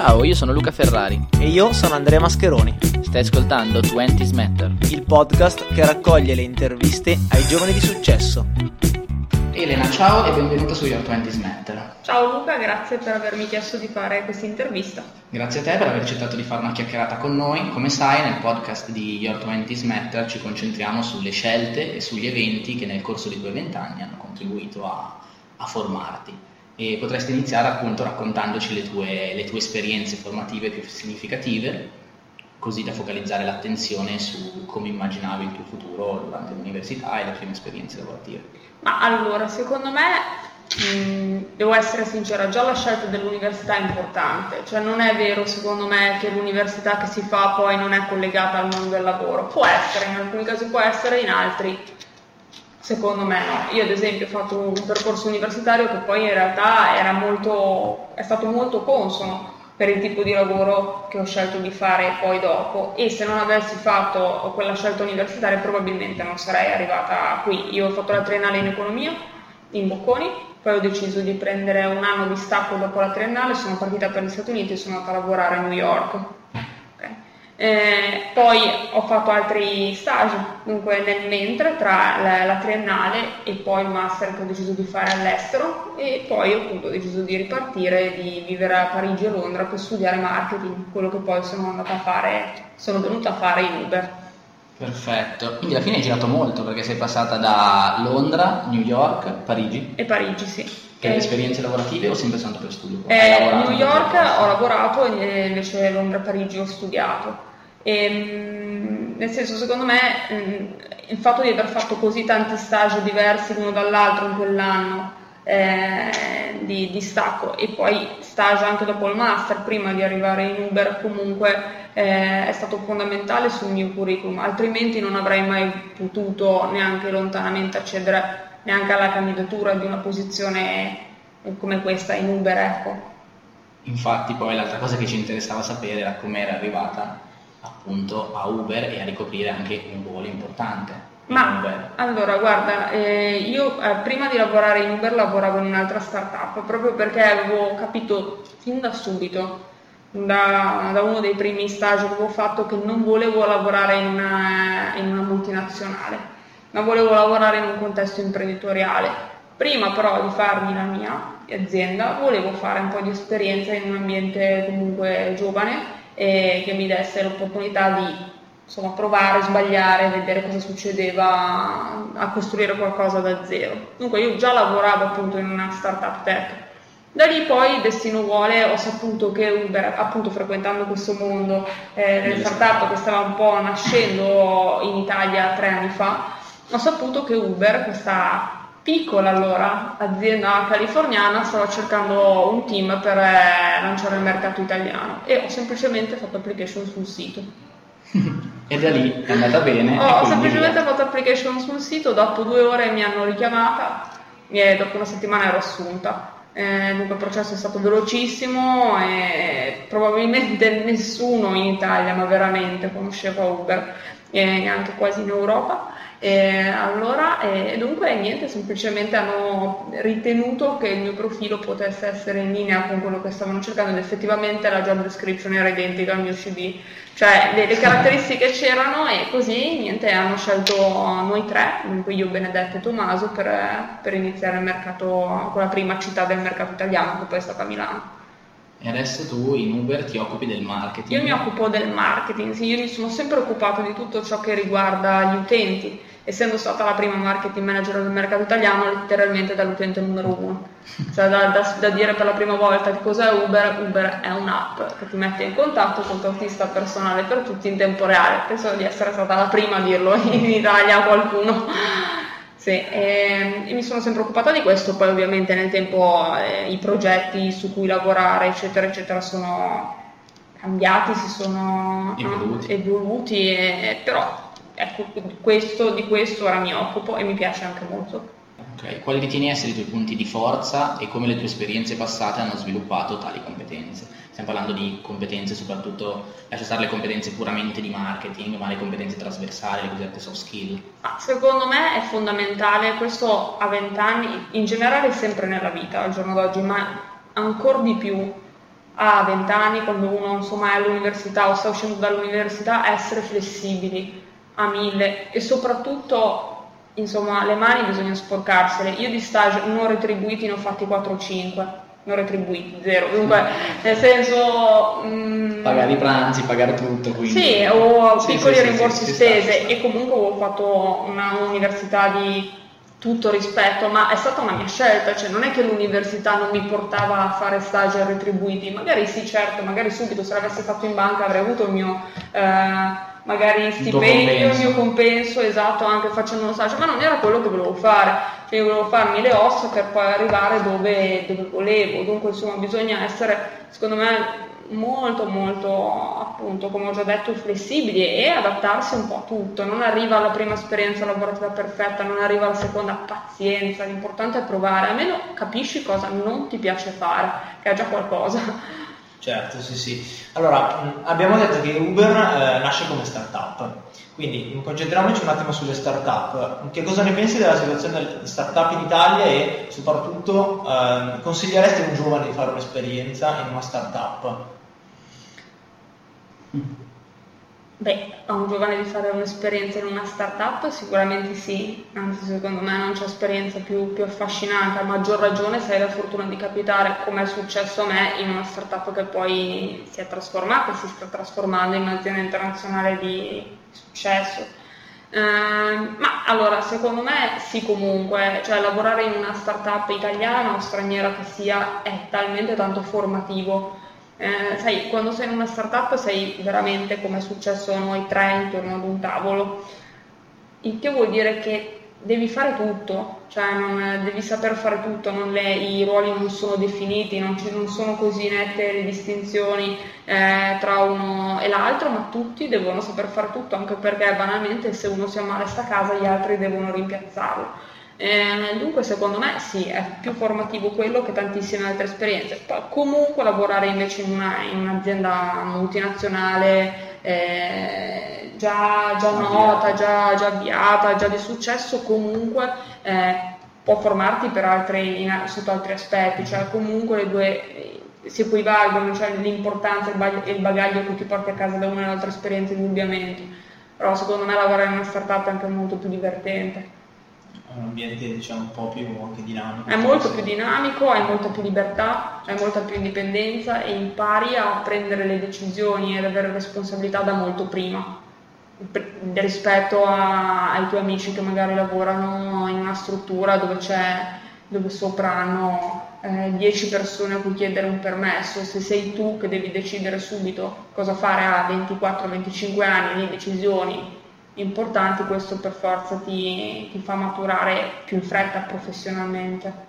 Ciao, io sono Luca Ferrari. E io sono Andrea Mascheroni. Stai ascoltando 20 Matter, il podcast che raccoglie le interviste ai giovani di successo. Elena, ciao e benvenuta su Your 20 Matter. Ciao Luca, grazie per avermi chiesto di fare questa intervista. Grazie a te per aver accettato di fare una chiacchierata con noi. Come sai, nel podcast di Your 20 Matter ci concentriamo sulle scelte e sugli eventi che nel corso dei tuoi vent'anni hanno contribuito a, a formarti e potresti iniziare appunto raccontandoci le tue, le tue esperienze formative più significative, così da focalizzare l'attenzione su come immaginavi il tuo futuro durante l'università e le prime esperienze lavorative. Ma allora, secondo me, mh, devo essere sincera, già la scelta dell'università è importante, cioè non è vero secondo me che l'università che si fa poi non è collegata al mondo del lavoro, può essere, in alcuni casi può essere, in altri Secondo me no. Io ad esempio ho fatto un percorso universitario che poi in realtà molto, è stato molto consono per il tipo di lavoro che ho scelto di fare poi dopo e se non avessi fatto quella scelta universitaria probabilmente non sarei arrivata qui. Io ho fatto la triennale in economia in Bocconi, poi ho deciso di prendere un anno di stacco dopo la triennale, sono partita per gli Stati Uniti e sono andata a lavorare a New York eh, poi ho fatto altri stage, dunque nel mentre tra la, la, triennale e poi il master che ho deciso di fare all'estero e poi appunto ho deciso di ripartire di vivere a Parigi e Londra per studiare marketing, quello che poi sono andata a fare, sono venuta a fare in Uber. Perfetto, quindi alla fine hai girato molto perché sei passata da Londra, New York, Parigi. E Parigi, sì. Che eh, esperienze lavorative o sempre soltanto per studio? Eh, New York ho lavorato e invece Londra e Parigi ho studiato. E, ehm, nel senso, secondo me, mm, il fatto di aver fatto così tanti stage diversi l'uno dall'altro in quell'anno eh, di, di, stacco e poi stage anche dopo il master, prima di arrivare in Uber, comunque eh, è stato fondamentale sul mio curriculum, altrimenti non avrei mai potuto neanche lontanamente accedere neanche alla candidatura di una posizione come questa in Uber. Ecco. Infatti poi l'altra cosa che ci interessava sapere era come era arrivata appunto a Uber e a ricoprire anche un ruolo importante. Ma allora, guarda, eh, io eh, prima di lavorare in Uber lavoravo in un'altra startup proprio perché avevo capito fin da subito, da, da uno dei primi stage che avevo fatto, che non volevo lavorare in una, in una multinazionale, ma volevo lavorare in un contesto imprenditoriale. Prima però di farmi la mia azienda, volevo fare un po' di esperienza in un ambiente comunque giovane e che mi desse l'opportunità di insomma, provare, sbagliare, vedere cosa succedeva a costruire qualcosa da zero. Dunque io già lavoravo appunto in una startup tech. Da lì poi destino vuole, ho saputo che Uber, appunto frequentando questo mondo eh, delle startup che stava un po' nascendo in Italia tre anni fa, ho saputo che Uber, questa piccola allora azienda californiana stava cercando un team per eh, lanciare il mercato italiano e ho semplicemente fatto application sul sito. e da lì è andata bene. Ho semplicemente via. fatto application sul sito, dopo due ore mi hanno richiamata e dopo una settimana ero assunta. Eh, dunque il processo è stato velocissimo e probabilmente nessuno in Italia, ma veramente conosceva Uber, e neanche quasi in Europa. E allora, e dunque niente, semplicemente hanno ritenuto che il mio profilo potesse essere in linea con quello che stavano cercando ed effettivamente la job description era identica al mio CV, cioè le, le caratteristiche c'erano e così niente, hanno scelto noi tre, dunque io, Benedetta e Tommaso, per, per iniziare il mercato con la prima città del mercato italiano che poi è stata Milano. E adesso tu in Uber ti occupi del marketing? Io mi occupo del marketing, sì, io mi sono sempre occupato di tutto ciò che riguarda gli utenti, essendo stata la prima marketing manager del mercato italiano, letteralmente dall'utente numero uno. Cioè da, da, da dire per la prima volta di cos'è Uber, Uber è un'app che ti mette in contatto con il tuo artista personale per tutti in tempo reale. Penso di essere stata la prima a dirlo in Italia a qualcuno. Sì, e, e, mi sono sempre occupata di questo, poi ovviamente nel tempo eh, i progetti su cui lavorare, eccetera, eccetera, sono cambiati, si sono evoluti, evoluti e, però ecco, questo, di questo ora mi occupo e mi piace anche molto. Okay. Quali ritieni essere i tuoi punti di forza e come le tue esperienze passate hanno sviluppato tali competenze? Stiamo parlando di competenze soprattutto, lascia stare le competenze puramente di marketing, ma le competenze trasversali, le cosiddette soft skill. Secondo me è fondamentale, questo a vent'anni, in generale sempre nella vita al giorno d'oggi, ma ancora di più a 20 anni, quando uno insomma è all'università o sta uscendo dall'università, essere flessibili a mille e soprattutto insomma le mani bisogna sporcarsele. Io di stage non retribuiti ne ho fatti 4 o 5 non retribuiti, zero. Dunque, nel senso... Mm, pagare i pranzi, pagare tutto. Quindi. Sì, ho sì, piccoli sì, rimborsi sì, spese e comunque ho fatto una università di tutto rispetto, ma è stata una mia scelta, cioè non è che l'università non mi portava a fare stage retribuiti, magari sì certo, magari subito se l'avessi fatto in banca avrei avuto il mio... Eh, magari stipendio, il mio compenso, esatto, anche facendo uno stage, ma non era quello che volevo fare, cioè volevo farmi le ossa per poi arrivare dove, dove volevo, dunque insomma bisogna essere, secondo me, molto molto appunto come ho già detto flessibili e adattarsi un po' a tutto. Non arriva la prima esperienza lavorativa perfetta non arriva la seconda pazienza. L'importante è provare. Almeno capisci cosa non ti piace fare che è già qualcosa Certo, sì, sì. Allora, abbiamo detto che Uber eh, nasce come startup, quindi concentriamoci un attimo sulle startup. Che cosa ne pensi della situazione delle startup in Italia e soprattutto eh, consiglieresti a un giovane di fare un'esperienza in una startup? Beh, a un giovane di fare un'esperienza in una startup sicuramente sì, anzi secondo me non c'è esperienza più, più, affascinante, a maggior ragione se hai la fortuna di capitare, come è successo a me, in una startup che poi si è trasformata, si sta trasformando in un'azienda internazionale di successo. Eh, ma allora, secondo me sì comunque, cioè lavorare in una startup italiana o straniera che sia è talmente tanto formativo eh, sai, quando sei in una startup sei veramente, come è successo noi tre, intorno ad un tavolo, il che vuol dire che devi fare tutto, cioè non, devi saper fare tutto, le, i ruoli non sono definiti, non, ci, non, sono così nette le distinzioni eh, tra uno e l'altro, ma tutti devono saper fare tutto, anche perché banalmente se uno si ammala sta casa gli altri devono rimpiazzarlo. Eh, dunque secondo me sì, è più formativo quello che tantissime altre esperienze. Poi, comunque lavorare invece in, una, in un'azienda multinazionale eh, già, già nota, già, già, avviata, già di successo, comunque eh, può formarti per altri, in, sotto altri aspetti, cioè comunque le due si equivalgono, cioè l'importanza e il bagaglio che ti porti a casa da una e l'altra esperienza indubbiamente, però secondo me lavorare in una startup è anche molto più divertente un ambiente diciamo un po' più anche dinamico. È molto più dinamico, hai molta più libertà, hai molta più indipendenza e impari a prendere le decisioni e ad avere responsabilità da molto prima rispetto a, ai tuoi amici che magari lavorano in una struttura dove c'è dove sopra hanno 10 eh, persone a cui chiedere un permesso, se sei tu che devi decidere subito cosa fare a 24-25 anni, le decisioni importanti, questo per forza ti, ti fa maturare più in fretta professionalmente.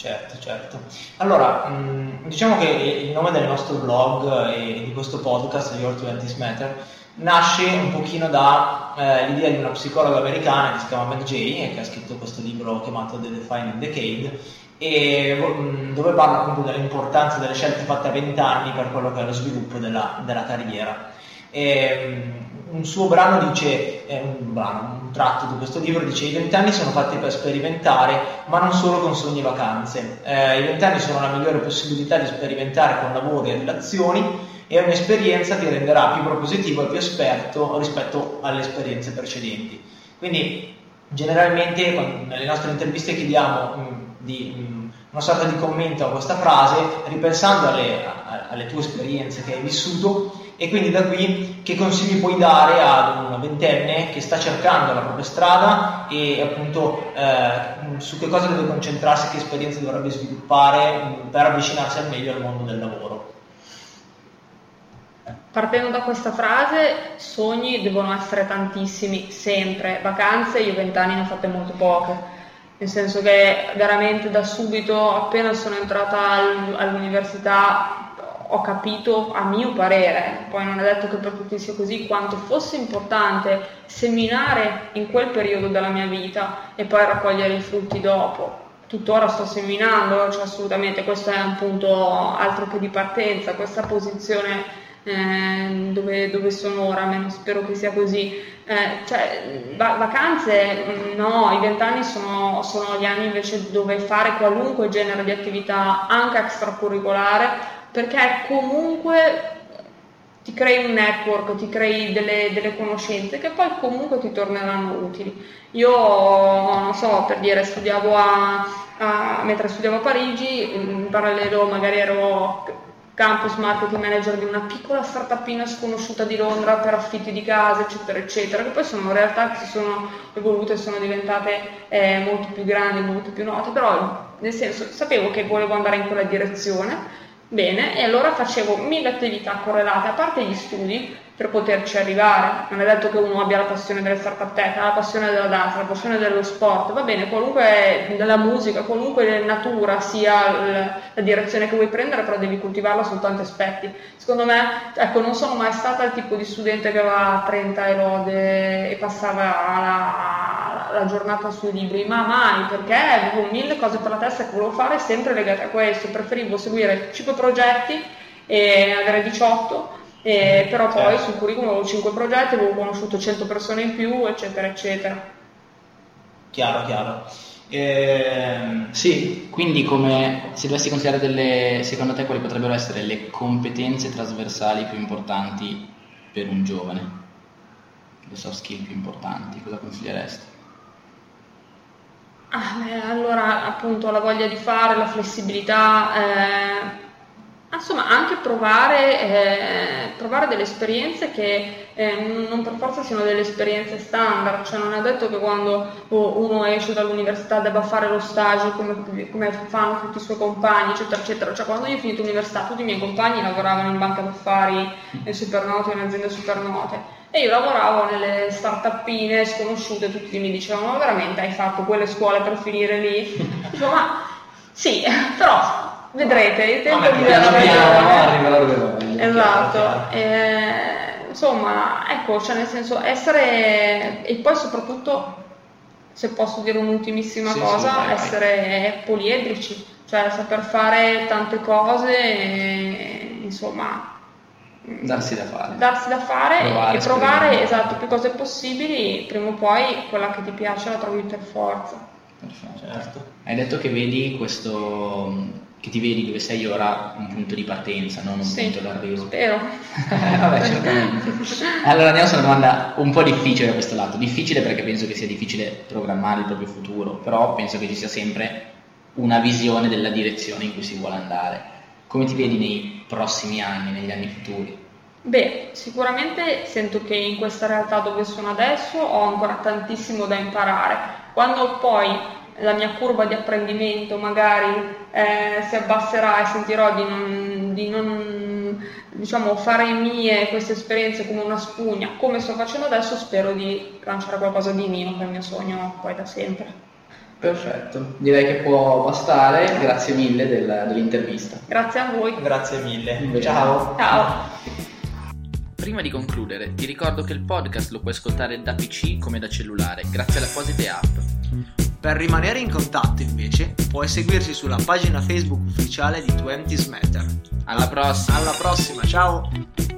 Certo, certo. Allora, mh, diciamo che il nome del nostro blog e di questo podcast, Your Twenties Matter, nasce un pochino dall'idea eh, di una psicologa americana che si chiama McJay e che ha scritto questo libro chiamato The Defining Decade e mh, dove parla appunto dell'importanza delle scelte fatte a 20 anni per quello che è lo sviluppo della, della carriera. E, un suo brano dice, eh, un, brano, un tratto di questo libro dice i vent'anni sono fatti per sperimentare, ma non solo con sogni e vacanze. Eh, I vent'anni sono la migliore possibilità di sperimentare con lavoro e relazioni e ogni esperienza ti renderà più propositivo e più esperto rispetto alle esperienze precedenti. Quindi generalmente nelle nostre interviste chiediamo mh, di, mh, una sorta di commento a questa frase, ripensando alle, alle tue esperienze che hai vissuto e quindi da qui che consigli puoi dare ad un ventenne che sta cercando la propria strada e appunto eh, su che cosa deve concentrarsi, che esperienze dovrebbe sviluppare per avvicinarsi al meglio al mondo del lavoro? Partendo da questa frase, sogni devono essere tantissimi, sempre. Vacanze, io vent'anni ne ho fatte molto poche, nel senso che veramente da subito, appena sono entrata all'università, ho capito, a mio parere, poi non è detto che per tutti sia così, quanto fosse importante seminare in quel periodo della mia vita e poi raccogliere i frutti dopo. Tuttora sto seminando, cioè assolutamente questo è un punto altro che di partenza, questa posizione eh, dove, dove, sono ora, almeno spero che sia così. Eh, cioè, va- vacanze, no, i vent'anni sono, sono gli anni invece dove fare qualunque genere di attività, anche extracurricolare, perché comunque ti crei un network, ti crei delle, delle, conoscenze che poi comunque ti torneranno utili. Io, non so, per dire, studiavo a, a mentre studiavo a Parigi, in parallelo magari ero campus marketing manager di una piccola startupina sconosciuta di Londra per affitti di casa, eccetera, eccetera, che poi sono realtà che si sono evolute e sono diventate eh, molto più grandi, molto più note, però nel senso sapevo che volevo andare in quella direzione Bene, e allora facevo mille attività correlate, a parte gli studi, per poterci arrivare. Non è detto che uno abbia la passione delle start-up tech, la passione della danza, la passione dello sport, va bene, qualunque della musica, qualunque natura sia la direzione che vuoi prendere, però devi coltivarla su tanti aspetti. Secondo me, ecco, non sono mai stata il tipo di studente che aveva 30 erode e passava la la giornata sui libri, ma mai, perché avevo mille cose per la testa che volevo fare sempre legate a questo, preferivo seguire 5 progetti e avere 18, e, però poi certo. sul curriculum avevo 5 progetti, avevo conosciuto 100 persone in più, eccetera, eccetera. Chiaro, chiaro. Eh, sì, quindi come se dovessi considerare delle, secondo te quali potrebbero essere le competenze trasversali più importanti per un giovane? Le soft skill più importanti, cosa consiglieresti? Ah, beh, allora appunto la voglia di fare, la flessibilità, eh, insomma anche provare, eh, provare delle esperienze che eh, non per forza siano delle esperienze standard, cioè non è detto che quando uno esce dall'università debba fare lo stage come, come fanno tutti i suoi compagni, eccetera, eccetera. Cioè quando io ho finito l'università tutti i miei compagni lavoravano in banca d'affari, in supernote, in aziende supernote e io lavoravo nelle start-upine sconosciute, tutti mi dicevano, ma veramente hai fatto quelle scuole per finire lì? Dicevo, ma sì, però vedrete, il tempo vi darà ragione. Esatto. E, insomma, ecco, cioè nel senso essere, e poi soprattutto, se posso dire un'ultimissima sì, cosa, sì, essere poliedrici, cioè saper fare tante cose, e, insomma darsi da fare. Darsi da fare provare, e provare esatto, più cose possibili, prima o poi quella che ti piace la trovi per forza. Perfetto. Certo. Hai detto che vedi questo che ti vedi dove sei ora un punto di partenza, non un sì, punto d'arrivo. Spero. Vabbè, certamente. allora andiamo su una domanda un po' difficile da questo lato. Difficile perché penso che sia difficile programmare il proprio futuro, però penso che ci sia sempre una visione della direzione in cui si vuole andare. Come ti vedi nei prossimi anni, negli anni futuri? Beh, sicuramente sento che in questa realtà dove sono adesso ho ancora tantissimo da imparare. Quando poi la mia curva di apprendimento magari eh, si abbasserà e sentirò di non, di non diciamo, fare mie queste esperienze come una spugna, come sto facendo adesso, spero di lanciare qualcosa di mio, che è il mio sogno poi da sempre. Perfetto, direi che può bastare, grazie mille del, dell'intervista. Grazie a voi. Grazie mille. Ciao. Ciao. Prima di concludere, ti ricordo che il podcast lo puoi ascoltare da PC come da cellulare, grazie alle apposite app. Per rimanere in contatto, invece, puoi seguirci sulla pagina Facebook ufficiale di 20 Matter. Alla prossima! Alla prossima, ciao!